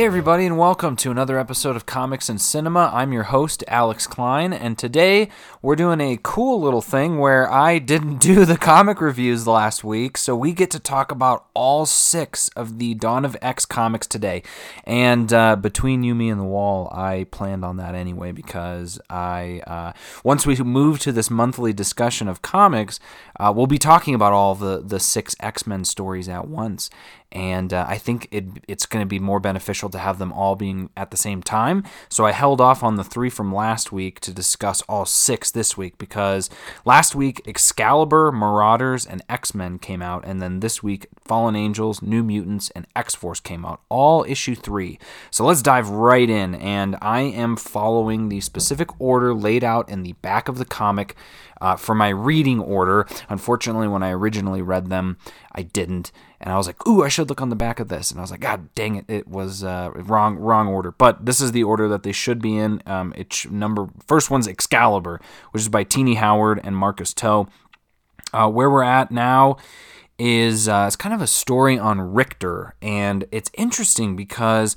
Hey, everybody, and welcome to another episode of Comics and Cinema. I'm your host, Alex Klein, and today we're doing a cool little thing where I didn't do the comic reviews last week, so we get to talk about all six of the Dawn of X comics today. And uh, between you, me, and the wall, I planned on that anyway because I, uh, once we move to this monthly discussion of comics, uh, we'll be talking about all the, the six X Men stories at once and uh, I think it, it's going to be more beneficial to have them all being at the same time. So I held off on the three from last week to discuss all six this week because last week Excalibur, Marauders, and X Men came out, and then this week Fallen Angels, New Mutants, and X Force came out, all issue three. So let's dive right in, and I am following the specific order laid out in the back of the comic uh, for my reading order. Unfortunately, when I originally read them, I didn't and I was like, "Ooh, I should look on the back of this." And I was like, "God dang it, it was uh, wrong, wrong order." But this is the order that they should be in. Um, it's number first one's Excalibur, which is by Tini Howard and Marcus To. Uh, where we're at now is uh, it's kind of a story on Rictor, and it's interesting because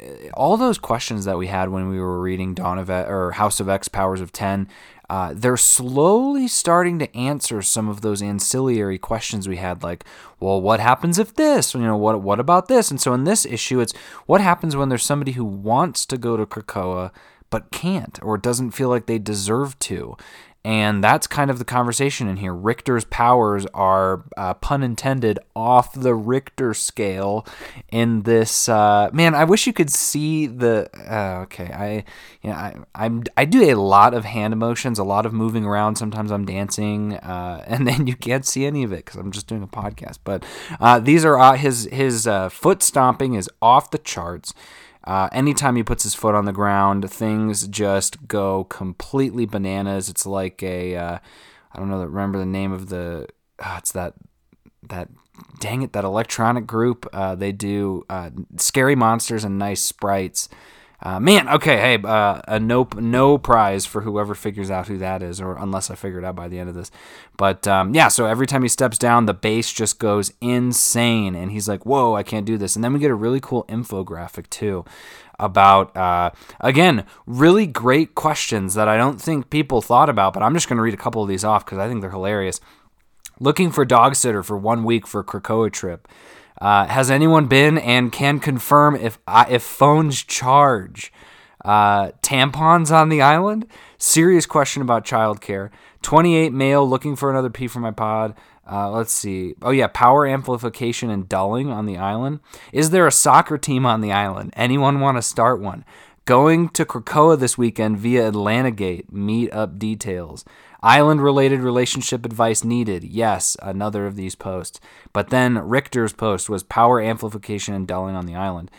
uh, all those questions that we had when we were reading Dawn of or House of X, Powers of Ten, uh, they're slowly starting to answer some of those ancillary questions we had, like, well, what happens if this? You know, what what about this? And so in this issue, it's what happens when there's somebody who wants to go to Krakoa but can't or doesn't feel like they deserve to. And that's kind of the conversation in here. Rictor's powers are, uh, pun intended, off the Richter scale in this. Uh, man, I wish you could see the. Uh, okay, I, you know, I, I'm, I do a lot of hand motions, a lot of moving around. Sometimes I'm dancing, uh, and then you can't see any of it because I'm just doing a podcast. But uh, these are uh, his his foot stomping is off the charts. Uh, anytime he puts his foot on the ground, things just go completely bananas. It's like a, uh, I don't know, remember the name of the, uh, it's that, that, dang it, that electronic group. Uh, they do uh, scary monsters and nice sprites. Uh, man, okay, hey, uh, a no no prize for whoever figures out who that is, or unless I figure it out by the end of this. But um, yeah, so every time he steps down, the bass just goes insane, and he's like, "Whoa, I can't do this!" And then we get a really cool infographic too about uh, again really great questions that I don't think people thought about. But I'm just going to read a couple of these off because I think they're hilarious. Looking for dog sitter for one week for Krakoa trip. Uh, has anyone been and can confirm if if phones charge? Uh, tampons on the island? Serious question about childcare. 28 male looking for another P for my pod. Uh, let's see. Oh, yeah, power amplification and dulling on the island. Is there a soccer team on the island? Anyone want to start one? Going to Krakoa this weekend via Atlanta Gate. Meet up details. Island related relationship advice needed. Yes, another of these posts. But then Rictor's post was power amplification and dulling on the island.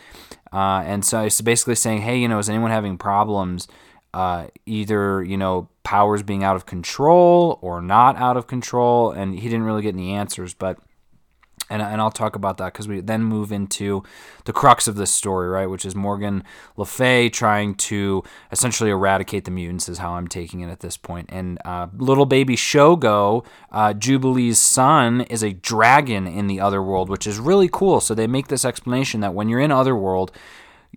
Uh, and so it's basically saying, hey, you know, is anyone having problems? Uh, either, you know, powers being out of control or not out of control. And he didn't really get any answers. But and, and I'll talk about that because we then move into the crux of this story, right? Which is Morgan Le Fay trying to essentially eradicate the mutants, is how I'm taking it at this point. And uh, little baby Shogo, uh, Jubilee's son, is a dragon in the other world, which is really cool. So they make this explanation that when you're in Otherworld,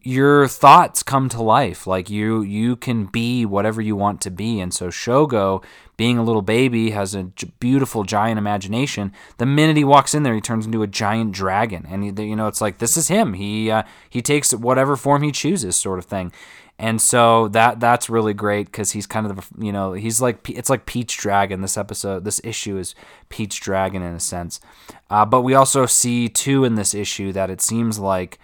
your thoughts come to life. Like you you can be whatever you want to be. And so shogo being a little baby has a beautiful giant imagination. The minute he walks in there he turns into a giant dragon. And he, you know it's like this is him. He uh, he takes whatever form he chooses sort of thing. And so that that's really great because he's kind of you know he's like it's like Pete's Dragon. This episode, this issue is Pete's Dragon in a sense, uh, but we also see too in this issue that it seems like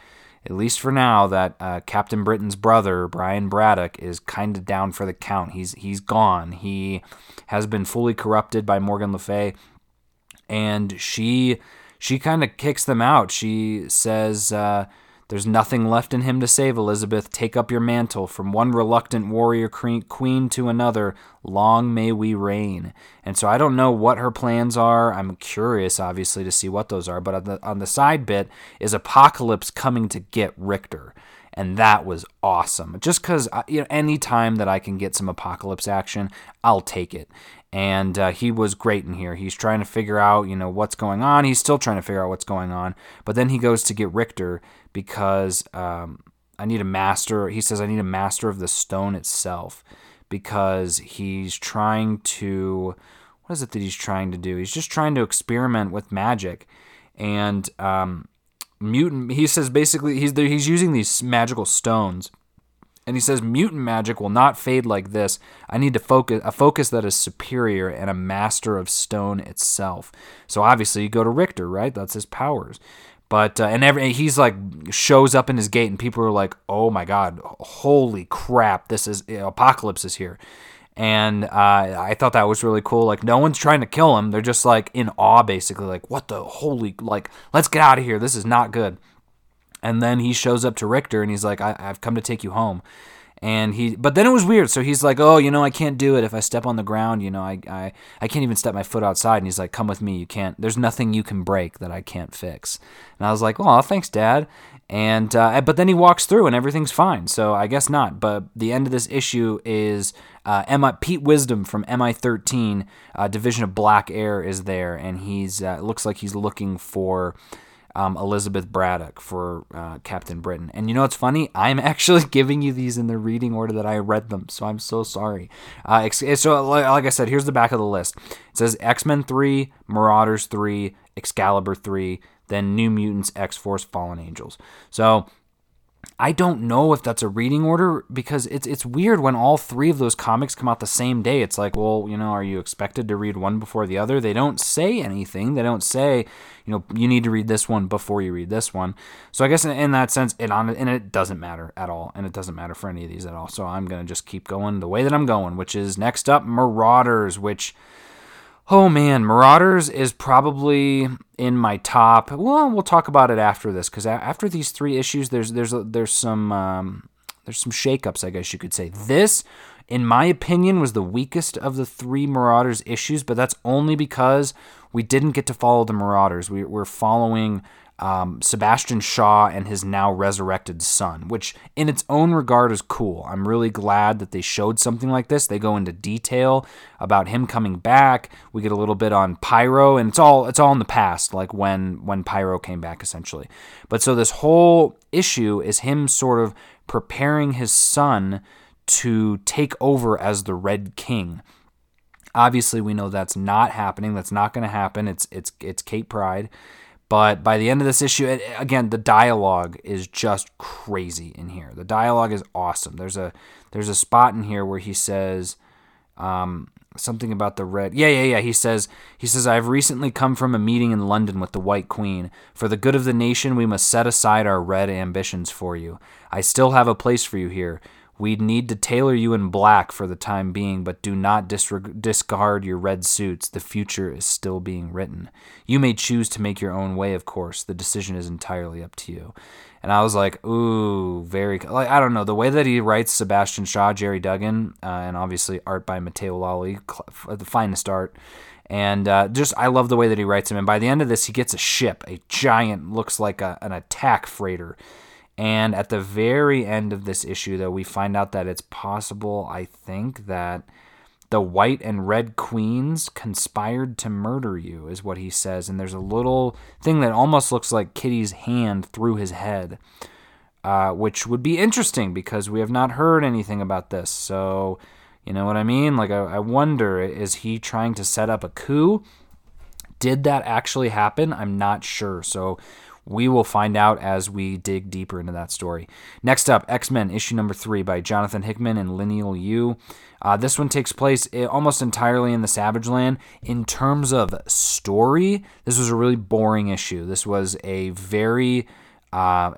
at least for now, that uh, Captain Britain's brother, Brian Braddock, is kind of down for the count. He's he's gone. He has been fully corrupted by Morgan Le Fay, and she she kind of kicks them out. She says. Uh, there's nothing left in him to save, Elizabeth. Take up your mantle. From one reluctant warrior queen to another, long may we reign. And so I don't know what her plans are. I'm curious, obviously, to see what those are. But on the, on the side bit is Apocalypse coming to get Rictor. and that was awesome. Just because uh, you know, any time that I can get some apocalypse action, I'll take it. And uh, he was great in here. He's trying to figure out, you know, what's going on. He's still trying to figure out what's going on. But then he goes to get Rictor because um, I need a master. He says I need a master of the stone itself because he's trying to. What is it that he's trying to do? He's just trying to experiment with magic, and um, mutant. He says basically he's he's using these magical stones, and he says mutant magic will not fade like this. I need to focus a focus that is superior and a master of stone itself. So obviously you go to Rictor, right? That's his powers. But uh, and every he's like shows up in his gate, and people are like, "Oh my god, holy crap! This is apocalypse is here." And uh, I thought that was really cool. Like no one's trying to kill him; they're just like in awe, basically. Like, what the holy? Like, let's get out of here. This is not good. And then he shows up to Rictor, and he's like, I- "I've come to take you home." and he but then it was weird. So he's like oh you know i can't do it. If i step on the ground you know i i, I can't even step my foot outside. And he's like come with me. You can't there's nothing you can break that i can't fix. And i was like oh thanks dad. And uh, but then he walks through and everything's fine. So i guess not. But the end of this issue is uh, MI, Pete Wisdom from MI13 uh, Division of Black Air is there. And he's uh, looks like he's looking for um, Elizabeth Braddock for uh, Captain Britain. And you know what's funny? I'm actually giving you these in the reading order that I read them, so I'm so sorry. Uh, so, like I said, here's the back of the list. It says X Men 3, Marauders 3, Excalibur 3, then New Mutants, X Force, Fallen Angels. So I don't know if that's a reading order because it's it's weird when all three of those comics come out the same day. It's like, well, you know, are you expected to read one before the other? They don't say anything. They don't say, you know, you need to read this one before you read this one. So I guess in, in that sense, it on and it doesn't matter at all, and it doesn't matter for any of these at all. So I'm gonna just keep going the way that I'm going, which is next up, Marauders, which Oh man, Marauders is probably in my top. Well, we'll talk about it after this because after these three issues, there's there's there's some um, there's some shakeups, I guess you could say. This, in my opinion, was the weakest of the three Marauders issues, but that's only because we didn't get to follow the Marauders. We, we're following um, Sebastian Shaw and his now resurrected son, which in its own regard is cool. I'm really glad that they showed something like this. They go into detail about him coming back. We get a little bit on Pyro, and it's all it's all in the past, like when when Pyro came back essentially. But so this whole issue is him sort of preparing his son to take over as the Red King. Obviously, we know that's not happening. That's not going to happen. It's it's it's Kate Pryde but by the end of this issue, again, the dialogue is just crazy in here. The dialogue is awesome. There's a there's a spot in here where he says um, something about the red. Yeah, yeah, yeah. He says he says I've recently come from a meeting in London with the White Queen. For the good of the nation, we must set aside our red ambitions for you. I still have a place for you here. We'd need to tailor you in black for the time being, but do not disreg- discard your red suits. The future is still being written. You may choose to make your own way, of course. The decision is entirely up to you. And I was like, ooh, very like I don't know the way that he writes Sebastian Shaw, Gerry Duggan, uh, and obviously art by Matteo Lolli, the finest art. And uh, just I love the way that he writes him. And by the end of this, he gets a ship, a giant, looks like a, an attack freighter and at the very end of this issue, though, we find out that it's possible, I think, that the white and red queens conspired to murder you, is what he says. And there's a little thing that almost looks like Kitty's hand through his head, uh, which would be interesting because we have not heard anything about this. So, you know what I mean? Like, I, I wonder is he trying to set up a coup? Did that actually happen? I'm not sure. So, we will find out as we dig deeper into that story. Next up, X Men issue number three by Jonathan Hickman and Leinil Yu. Uh, this one takes place eh, almost entirely in the Savage Land. In terms of story, this was a really boring issue. This was a very. Uh,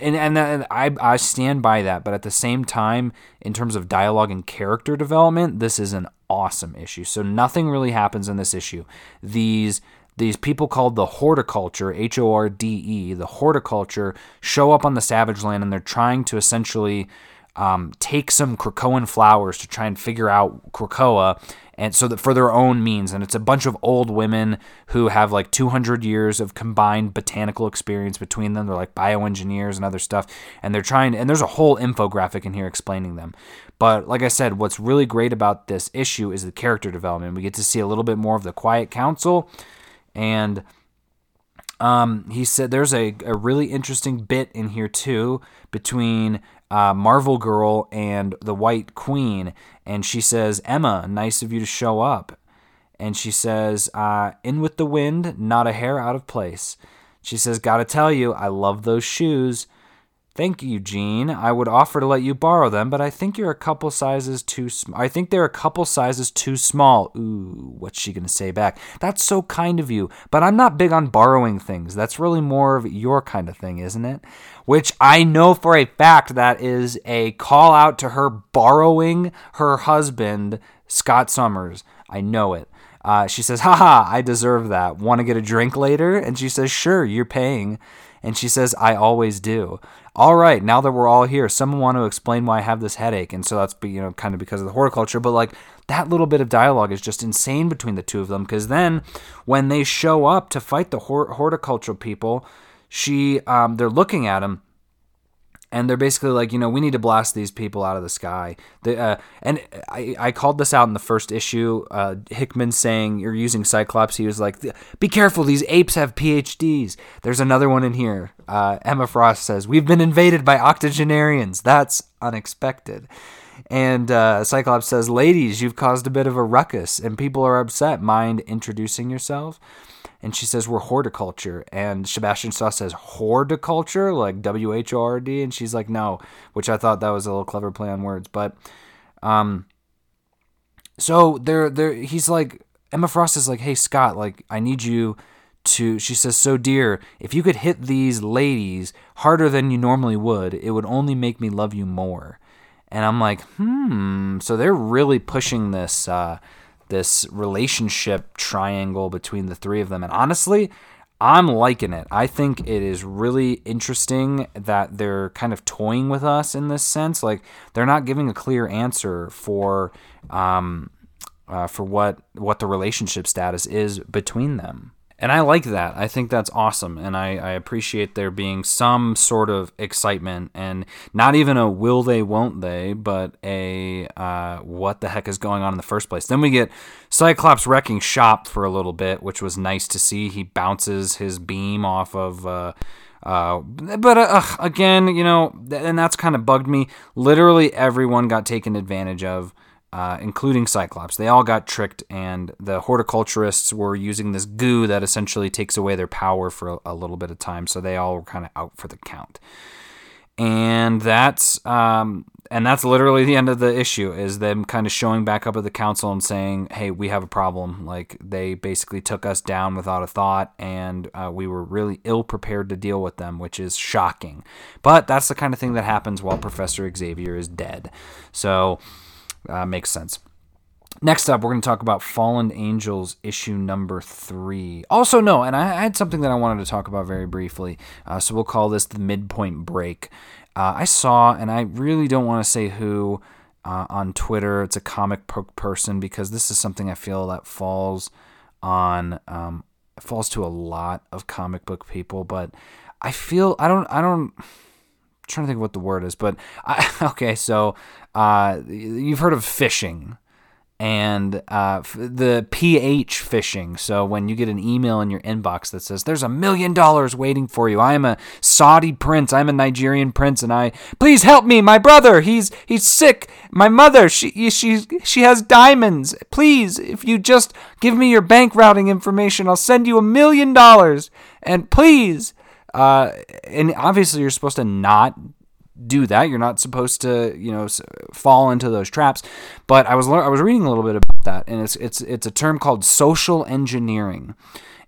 and, and, and I, I stand by that, but at the same time, in terms of dialogue and character development, this is an awesome issue. So nothing really happens in this issue. These these people called the Hordeculture, H O R D E, the Hordeculture, show up on the Savage Land and they're trying to essentially um, take some Krakoan flowers to try and figure out Krakoa and so that for their own means. And it's a bunch of old women who have like 200 years of combined botanical experience between them. They're like bioengineers and other stuff, and they're trying. And there's a whole infographic in here explaining them. But like I said, what's really great about this issue is the character development. We get to see a little bit more of the Quiet Council, and um, he said there's a, a really interesting bit in here too between uh, Marvel Girl and the White Queen, and she says, "Emma, nice of you to show up." And she says, uh, "In with the wind, not a hair out of place." She says, "Gotta tell you, I love those shoes." Thank you, Jean. I would offer to let you borrow them, but I think you're a couple sizes too sm- I think they're a couple sizes too small. Ooh, what's she to say back? That's so kind of you, but I'm not big on borrowing things. That's really more of your kind of thing, isn't it? Which I know for a fact that is a call out to her borrowing her husband, Scott Summers. I know it. Uh, she says, haha, I deserve that. Want to get a drink later? And she says, sure, you're paying. And she says, I always do all right, now that we're all here, someone want to explain why I have this headache. And so that's, you know, kind of because of the Hordeculture. But like that little bit of dialogue is just insane between the two of them. Because then when they show up to fight the horticultural people, she, um, they're looking at him and they're basically like, you know, we need to blast these people out of the sky. The, uh, and I, I called this out in the first issue. Uh, Hickman saying you're using Cyclops. He was like, "Be careful, these apes have PhDs." There's another one in here. Uh, Emma Frost says we've been invaded by octogenarians. That's unexpected. And uh, Cyclops says, "Ladies, you've caused a bit of a ruckus, and people are upset. Mind introducing yourself?" and she says we're hordeculture. And sebastian shaw says hordeculture? Like w-h-o-r-d and she's like no which i thought that was a little clever play on words. But um so there there he's like emma frost is like hey scott like i need you to she says so dear if you could hit these ladies harder than you normally would it would only make me love you more and i'm like hmm so they're really pushing this uh this relationship triangle between the three of them. And honestly, I'm liking it. I think it is really interesting that they're kind of toying with us in this sense. Like they're not giving a clear answer for um, uh, for what what the relationship status is between them. And I like that. I think that's awesome. And I, I appreciate there being some sort of excitement and not even a will they, won't they, but a uh, what the heck is going on in the first place. Then we get Cyclops wrecking shop for a little bit, which was nice to see. He bounces his beam off of. Uh, uh, but uh, again, you know, and that's kind of bugged me. Literally everyone got taken advantage of uh, including Cyclops. They all got tricked, and the horticulturists were using this goo that essentially takes away their power for a, a little bit of time. So they all were kind of out for the count. And that's um, and that's literally the end of the issue is them kind of showing back up at the council and saying, "Hey, we have a problem. Like they basically took us down without a thought, and uh, we were really ill prepared to deal with them, which is shocking. But that's the kind of thing that happens while Professor Xavier is dead. So." Uh, makes sense. Next up, we're going to talk about Fallen Angels issue number three. Also, no, and I had something that I wanted to talk about very briefly. Uh, so we'll call this the midpoint break. Uh, I saw, and I really don't want to say who uh, on Twitter. It's a comic book person because this is something I feel that falls on um, falls to a lot of comic book people. But I feel I don't I don't trying to think what the word is, but I, okay, so uh, you've heard of phishing and uh, the ph phishing. So when you get an email in your inbox that says there's a million dollars waiting for you, I am a Saudi prince, I'm a Nigerian prince, and I please help me, my brother, he's he's sick. My mother, she she she has diamonds. Please, if you just give me your bank routing information, I'll send you a million dollars. And please, uh, and obviously, you're supposed to not do that. You're not supposed to, you know, fall into those traps. But I was I was reading a little bit about that, and it's it's it's a term called social engineering,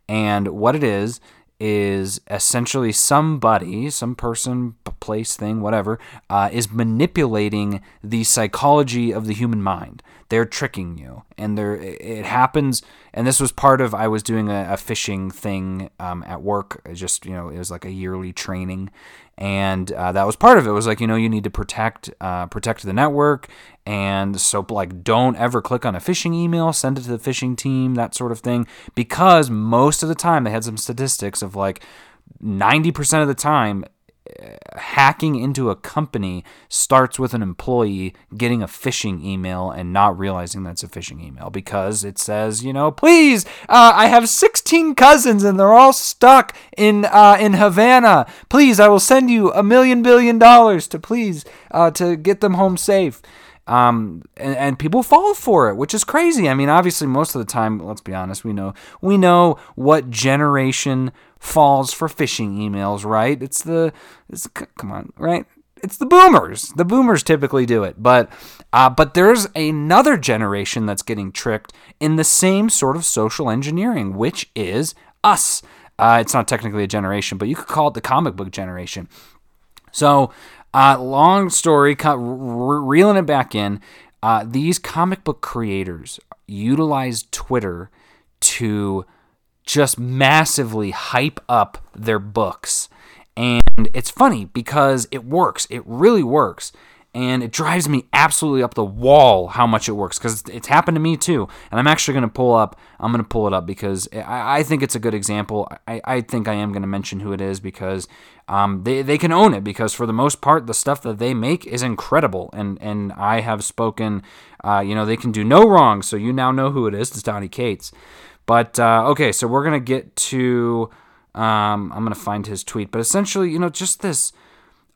and what it is is essentially somebody, some person, place, thing, whatever, uh, is manipulating the psychology of the human mind. they're tricking you and there it happens and this was part of i was doing a, a phishing thing um, at work just you know it was like a yearly training and uh, that was part of it. it was like you know you need to protect uh, protect the network and so like don't ever click on a phishing email send it to the phishing team that sort of thing because most of the time they had some statistics of like 90% of the time hacking into a company starts with an employee getting a phishing email and not realizing that's a phishing email because it says, you know, please, uh, I have 16 cousins and they're all stuck in uh, in Havana. Please, I will send you a million billion dollars to please uh, to get them home safe. Um, and, and people fall for it, which is crazy. I mean, obviously, most of the time, let's be honest, we know we know what generation falls for phishing emails, right? It's the it's, come on, right? It's the boomers. The boomers typically do it, but uh, but there's another generation that's getting tricked in the same sort of social engineering, which is us. Uh, it's not technically a generation, but you could call it the comic book generation. So uh, long story, cut, reeling it back in. Uh, these comic book creators utilize Twitter to just massively hype up their books. And it's funny because it works. It really works and it drives me absolutely up the wall how much it works because it's happened to me too and i'm actually going to pull up i'm going to pull it up because I, I, think it's a good example. I, I think i am going to mention who it is because um, they, they can own it because for the most part the stuff that they make is incredible and, and i have spoken uh, you know they can do no wrong so you now know who it is. It's donny cates. But uh, okay so we're going to get to um, i'm going to find his tweet but essentially you know just this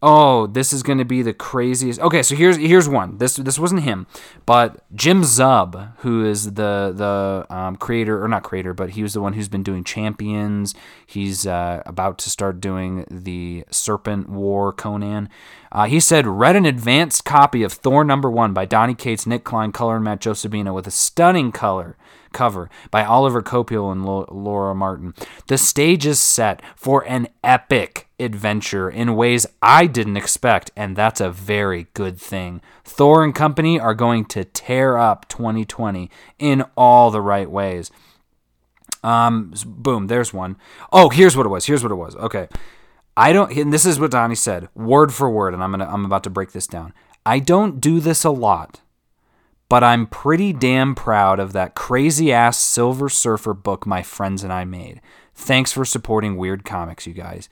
oh, this is going to be the craziest. Okay, so here's here's one. This this wasn't him, but Jim Zub, who is the the um, creator or not creator, but he was the one who's been doing Champions. He's uh, about to start doing the Serpent War Conan. Uh, he said, read an advanced copy of Thor number one by Donny Cates, Nic Klein, color and Matt Josebino with a stunning color cover by Oliver Coipel and Laura Martin. The stage is set for an epic adventure in ways I didn't expect, and that's a very good thing. Thor and company are going to tear up 2020 in all the right ways. Um, boom, there's one. Oh, here's what it was. Here's what it was. Okay. I don't and this is what Donny said, word for word, and I'm gonna I'm about to break this down. I don't do this a lot, but I'm pretty damn proud of that crazy ass Silver Surfer book my friends and I made. Thanks for supporting weird comics, you guys.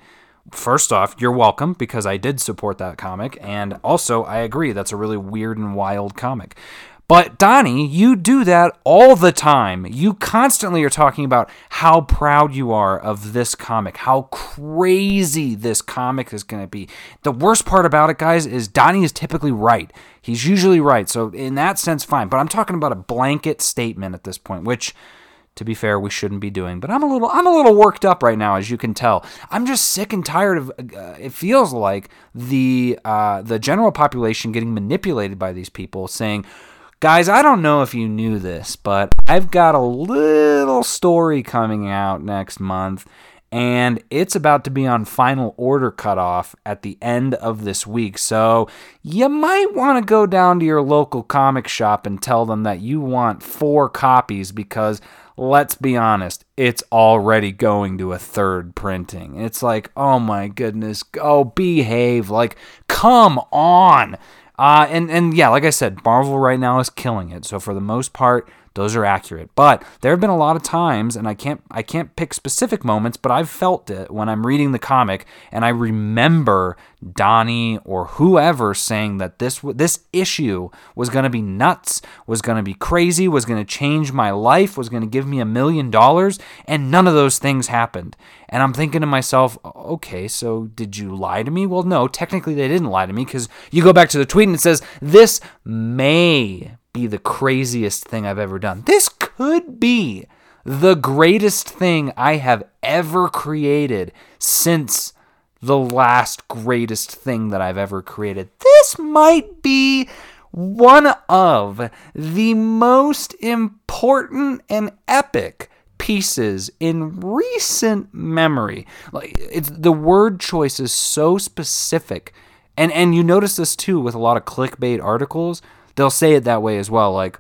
First off, you're welcome because I did support that comic, and also I agree that's a really weird and wild comic. But Donny, you do that all the time. You constantly are talking about how proud you are of this comic, how crazy this comic is going to be. The worst part about it, guys, is Donny is typically right. He's usually right. So, in that sense, fine. But I'm talking about a blanket statement at this point, which to be fair, we shouldn't be doing. But I'm a little, I'm a little worked up right now, as you can tell. I'm just sick and tired of. Uh, it feels like the uh, the general population getting manipulated by these people, saying, Guys, I don't know if you knew this, but I've got a little story coming out next month, and it's about to be on final order cutoff at the end of this week. So you might want to go down to your local comic shop and tell them that you want four copies because let's be honest, it's already going to a third printing. It's like, oh my goodness, oh, behave. Like, come on. Uh, and and yeah, like I said, Marvel right now is killing it. So for the most part, those are accurate. But there have been a lot of times, and I can't I can't pick specific moments, but I've felt it when I'm reading the comic, and I remember Donny or whoever saying that this this issue was going to be nuts, was going to be crazy, was going to change my life, was going to give me a million dollars, and none of those things happened. And I'm thinking to myself, okay, so did you lie to me? Well, no, technically they didn't lie to me because you go back to the tweet and it says this may be the craziest thing I've ever done. This could be the greatest thing I have ever created since the last greatest thing that I've ever created. This might be one of the most important and epic pieces in recent memory. Like it's the word choice is so specific. And and you notice this too with a lot of clickbait articles they'll say it that way as well. Like,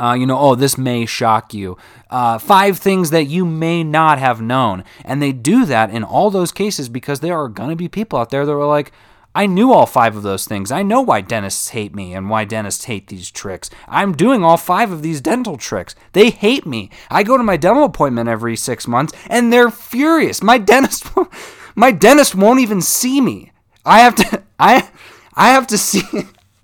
uh, you know, oh, this may shock you. Uh, five things that you may not have known. And they do that in all those cases because there are going to be people out there that are like, I knew all five of those things. I know why dentists hate me and why dentists hate these tricks. I'm doing all five of these dental tricks. They hate me. I go to my dental appointment every six months and they're furious. My dentist, my dentist won't even see me. I have to, I, I have to see,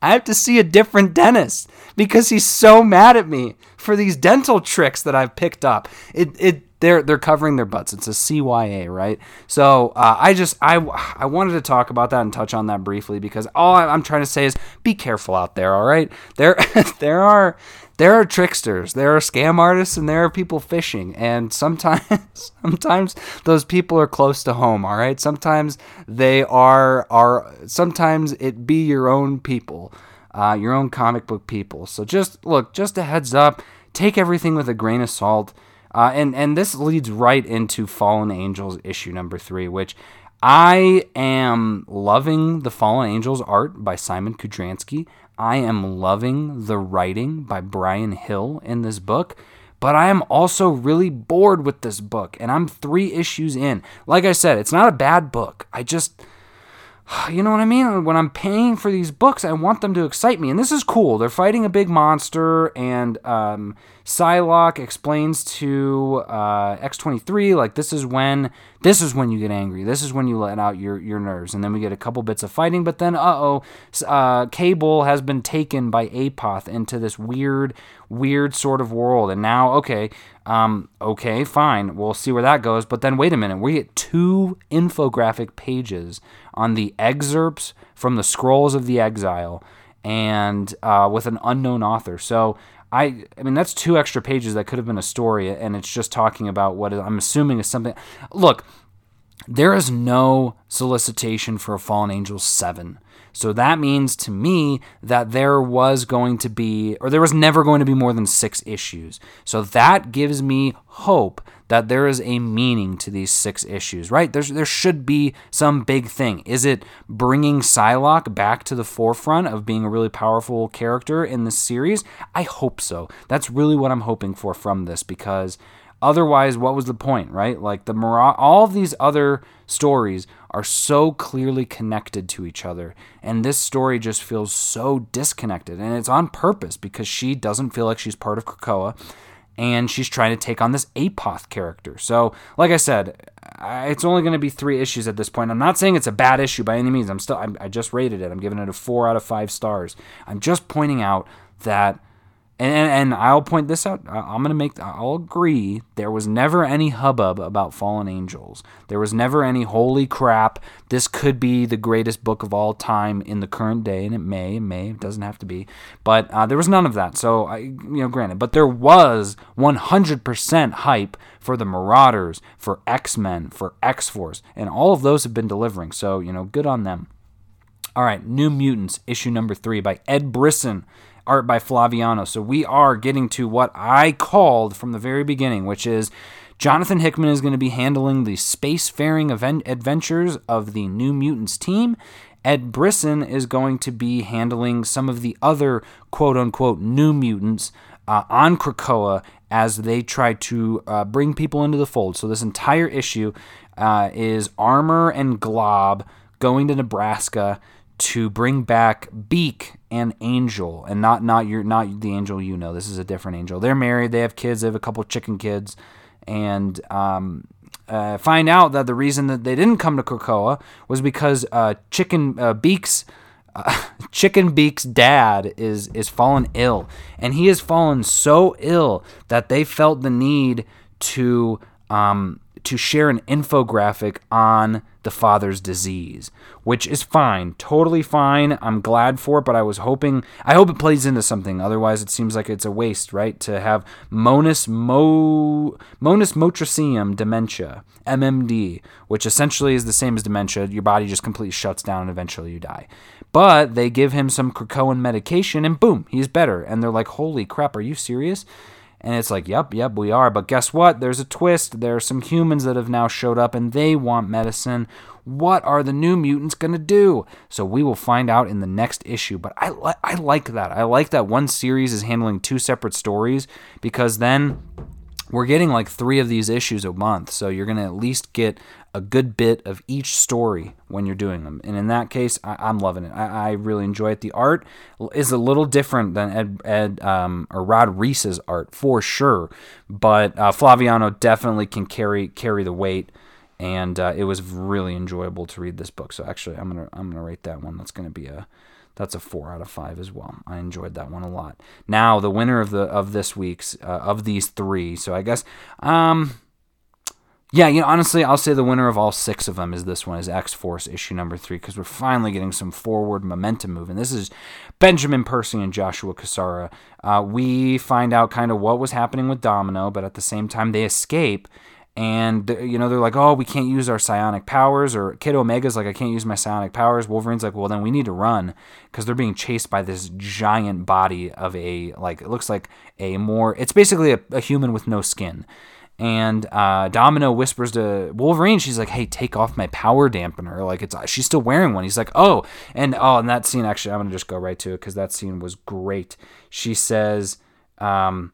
I have to see a different dentist because he's so mad at me for these dental tricks that I've picked up. It it they're they're covering their butts. It's a CYA, right? So uh, I just I I wanted to talk about that and touch on that briefly because all I'm trying to say is be careful out there. All right, there there are there are tricksters, there are scam artists, and there are people phishing. And sometimes sometimes those people are close to home. All right, sometimes they are are sometimes it be your own people uh, your own comic book people. So just look, just a heads up, take everything with a grain of salt. Uh, and and this leads right into Fallen Angels issue number three, which I am loving the Fallen Angels art by Simon Kudranski. I am loving the writing by Bryan Hill in this book, but I am also really bored with this book, and I'm three issues in. Like I said, it's not a bad book. I just you know what I mean? When I'm paying for these books, I want them to excite me. And this is cool. They're fighting a big monster, and um, Psylocke explains to uh, X23 like this is when this is when you get angry. This is when you let out your your nerves. And then we get a couple bits of fighting, but then uh oh, uh, Cable has been taken by Apoth into this weird weird sort of world. And now okay, um, okay, fine, we'll see where that goes. But then wait a minute, we get two infographic pages on the excerpts from the Scrolls of the Exile and uh, with an unknown author. So I I mean that's two extra pages that could have been a story and it's just talking about what I'm assuming is something Look, there is no solicitation for a Fallen Angel 7. So that means to me that there was going to be, or there was never going to be more than six issues. So that gives me hope that there is a meaning to these six issues, right? There's, there should be some big thing. Is it bringing Psylocke back to the forefront of being a really powerful character in this series? I hope so. That's really what I'm hoping for from this because otherwise, what was the point, right? Like the Mar- all of these other stories are so clearly connected to each other, and this story just feels so disconnected, and it's on purpose because she doesn't feel like she's part of Krakoa and she's trying to take on this Apoth character. So, like I said, it's only going to be three issues at this point. I'm not saying it's a bad issue by any means. I'm still, I'm, I just rated it. I'm giving it a four out of five stars. I'm just pointing out that and, and I'll point this out. I'm gonna make. I'll agree. There was never any hubbub about fallen angels. There was never any holy crap. This could be the greatest book of all time in the current day, and it may, it may, it doesn't have to be. But uh, there was none of that. So I, you know, granted, but there was 100% hype for the Marauders, for X Men, for X Force, and all of those have been delivering. So you know, good on them. All right, New Mutants, issue number three by Ed Brisson art by Flaviano. So we are getting to what I called from the very beginning, which is Jonathan Hickman is going to be handling the spacefaring event adventures of the New Mutants team. Ed Brisson is going to be handling some of the other quote unquote New Mutants uh, on Krakoa as they try to uh, bring people into the fold. So this entire issue uh, is Armor and Glob going to Nebraska to bring back Beak and Angel, and not not your not the Angel you know. This is a different Angel. They're married. They have kids. They have a couple chicken kids, and um, uh, find out that the reason that they didn't come to Krakoa was because uh, Chicken uh, Beak's uh, Chicken Beak's dad is is fallen ill, and he has fallen so ill that they felt the need to um, to share an infographic on the father's disease, which is fine, totally fine. I'm glad for it, but I was hoping, I hope it plays into something. Otherwise, it seems like it's a waste, right? To have Monas Mo Monas motricium dementia, MMD, which essentially is the same as dementia. Your body just completely shuts down and eventually you die. But they give him some Krakoan medication and boom, he's better. And they're like, holy crap, are you serious? And it's like, yep, yep, we are. But guess what? There's a twist. There are some humans that have now showed up and they want medicine. What are the new mutants going to do? So we will find out in the next issue. But I, li- I like that. I like that one series is handling two separate stories because then we're getting like three of these issues a month. So you're going to at least get a good bit of each story when you're doing them. And in that case, I, am loving it. I, I, really enjoy it. The art is a little different than Ed, Ed um, or Rod Reis's art for sure, but uh, Flaviano definitely can carry carry the weight. And uh, it was really enjoyable to read this book. So actually, I'm gonna I'm gonna rate that one. That's gonna be a that's a four out of five as well. I enjoyed that one a lot. Now the winner of the of this week's uh, of these three. So I guess um yeah, you know, honestly, I'll say the winner of all six of them is this one, is X Force issue number three, because we're finally getting some forward momentum moving. This is Benjamin Percy and Joshua Cassara. Uh, we find out kind of what was happening with Domino, but at the same time, they escape. And, you know, they're like, oh, we can't use our psionic powers. Or Kid Omega's like, I can't use my psionic powers. Wolverine's like, well, then we need to run because they're being chased by this giant body of a, like, it looks like a more, it's basically a, a human with no skin. And uh, Domino whispers to Wolverine, she's like, "Hey, take off my power dampener." Like it's she's still wearing one. He's like, "Oh," and oh, and that scene actually, I'm gonna just go right to it because that scene was great. She says, um,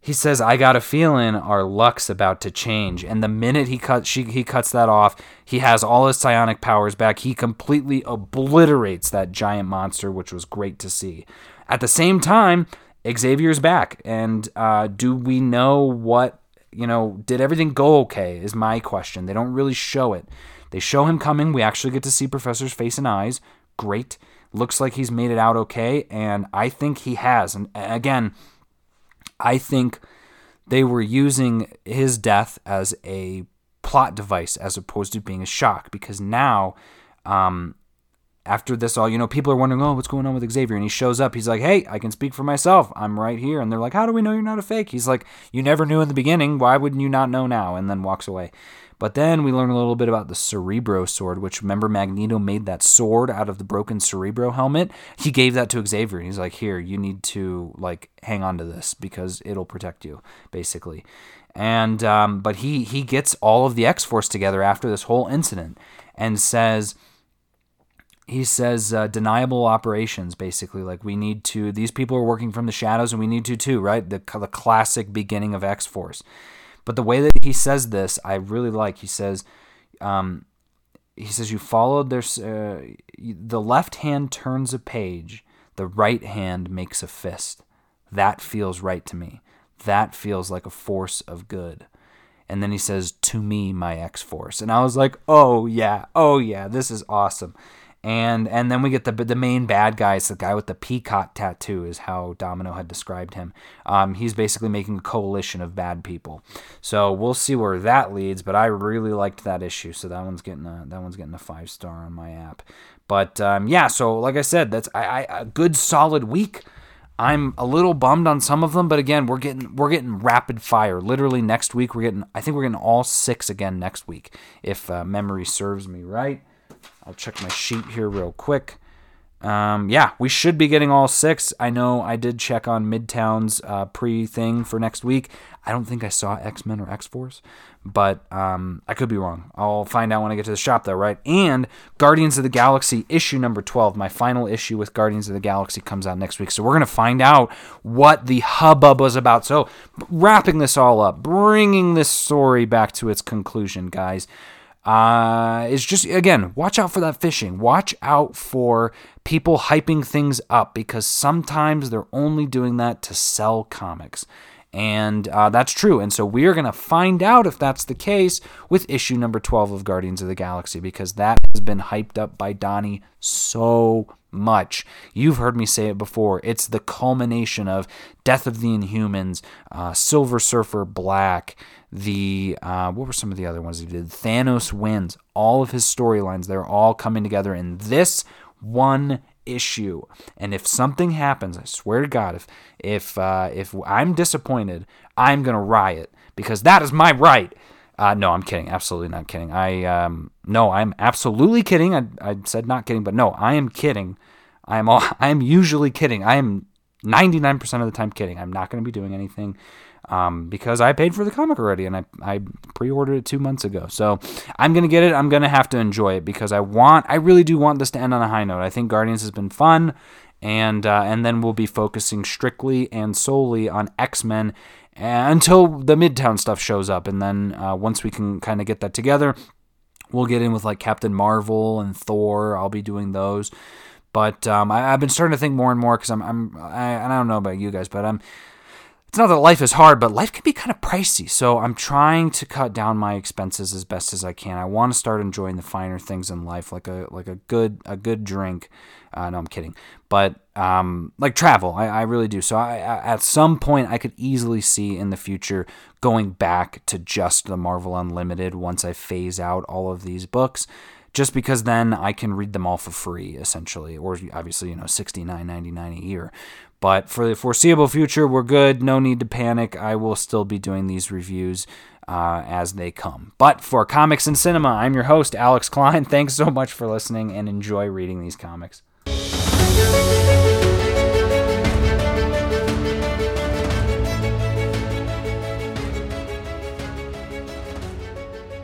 he says, "I got a feeling our luck's about to change." And the minute he cuts, she he cuts that off. He has all his psionic powers back. He completely obliterates that giant monster, which was great to see. At the same time, Xavier's back, and uh, do we know what you know, did everything go okay? Is my question. They don't really show it. They show him coming. We actually get to see Professor's face and eyes. Great. Looks like he's made it out okay, and I think he has. And again, I think they were using his death as a plot device as opposed to being a shock because now um, after this all, you know, people are wondering, oh, what's going on with Xavier? And he shows up. He's like, hey, I can speak for myself. I'm right here. And they're like, how do we know you're not a fake? He's like, you never knew in the beginning. Why wouldn't you not know now? And then walks away. But then we learn a little bit about the Cerebro sword, which remember Magneto made that sword out of the broken Cerebro helmet. He gave that to Xavier. And he's like, here, you need to like hang on to this because it'll protect you, basically. And um, but he he gets all of the X Force together after this whole incident and says he says uh, deniable operations basically. Like we need to these people are working from the shadows and we need to too right? The, the classic beginning of x-force. But the way that he says this i really like. He says um, he says you followed their uh, the left hand turns a page the right hand makes a fist. That feels right to me. That feels like a force of good. And then he says to me my x-force. And i was like oh yeah. Oh yeah. This is awesome and and then we get the the main bad guy. It's the guy with the peacock tattoo, is how Domino had described him. Um, he's basically making a coalition of bad people. So we'll see where that leads. But I really liked that issue, so that one's getting a that one's getting a five star on my app. But um, yeah, so like I said, that's I, I, a good solid week. I'm a little bummed on some of them, but again, we're getting we're getting rapid fire. Literally next week, we're getting I think we're getting all six again next week, if uh, memory serves me right. I'll check my sheet here real quick. Um, yeah, we should be getting all six. I know I did check on Midtown's uh, pre thing for next week. I don't think I saw X Men or X Force, but um, I could be wrong. I'll find out when I get to the shop, though, right? And Guardians of the Galaxy issue number 12, my final issue with Guardians of the Galaxy, comes out next week. So we're going to find out what the hubbub was about. So, wrapping this all up, bringing this story back to its conclusion, guys uh, is just again watch out for that phishing watch out for people hyping things up because sometimes they're only doing that to sell comics. And uh, that's true. And so we are going to find out if that's the case with issue number 12 of guardians of the galaxy because that has been hyped up by donny so much. You've heard me say it before. It's the culmination of Death of the Inhumans, uh, Silver Surfer Black, the uh, what were some of the other ones he did? Thanos wins. All of his storylines, they're all coming together in this one issue. And if something happens, I swear to God, if if uh, if I'm disappointed, I'm gonna riot because that is my right. Uh, no, I'm kidding. Absolutely not kidding. I um, no, I'm absolutely kidding. I, I said not kidding, but no, I am kidding. I am all, I am usually kidding. I am 99% of the time kidding. I'm not going to be doing anything um, because I paid for the comic already and I, I pre ordered it two months ago. So I'm going to get it. I'm going to have to enjoy it because I want, I really do want this to end on a high note. I think Guardians has been fun. And, uh, and then we'll be focusing strictly and solely on X Men until the Midtown stuff shows up. And then uh, once we can kind of get that together, we'll get in with like Captain Marvel and Thor. I'll be doing those. But um, I, have been starting to think more and more because I'm, I'm I, I don't know about you guys, but I'm. It's not that life is hard, but life can be kind of pricey. So I'm trying to cut down my expenses as best as I can. I want to start enjoying the finer things in life, like a like a good a good drink. Uh, no, I'm kidding. But um, like travel, I, I really do. So I, I, at some point, I could easily see in the future going back to just the Marvel Unlimited once I phase out all of these books just because then I can read them all for free, essentially, or obviously, you know, sixty nine ninety nine a year. But for the foreseeable future, we're good. No need to panic. I will still be doing these reviews uh, as they come. But for Comics and Cinema, I'm your host, Alex Klein. Thanks so much for listening and enjoy reading these comics.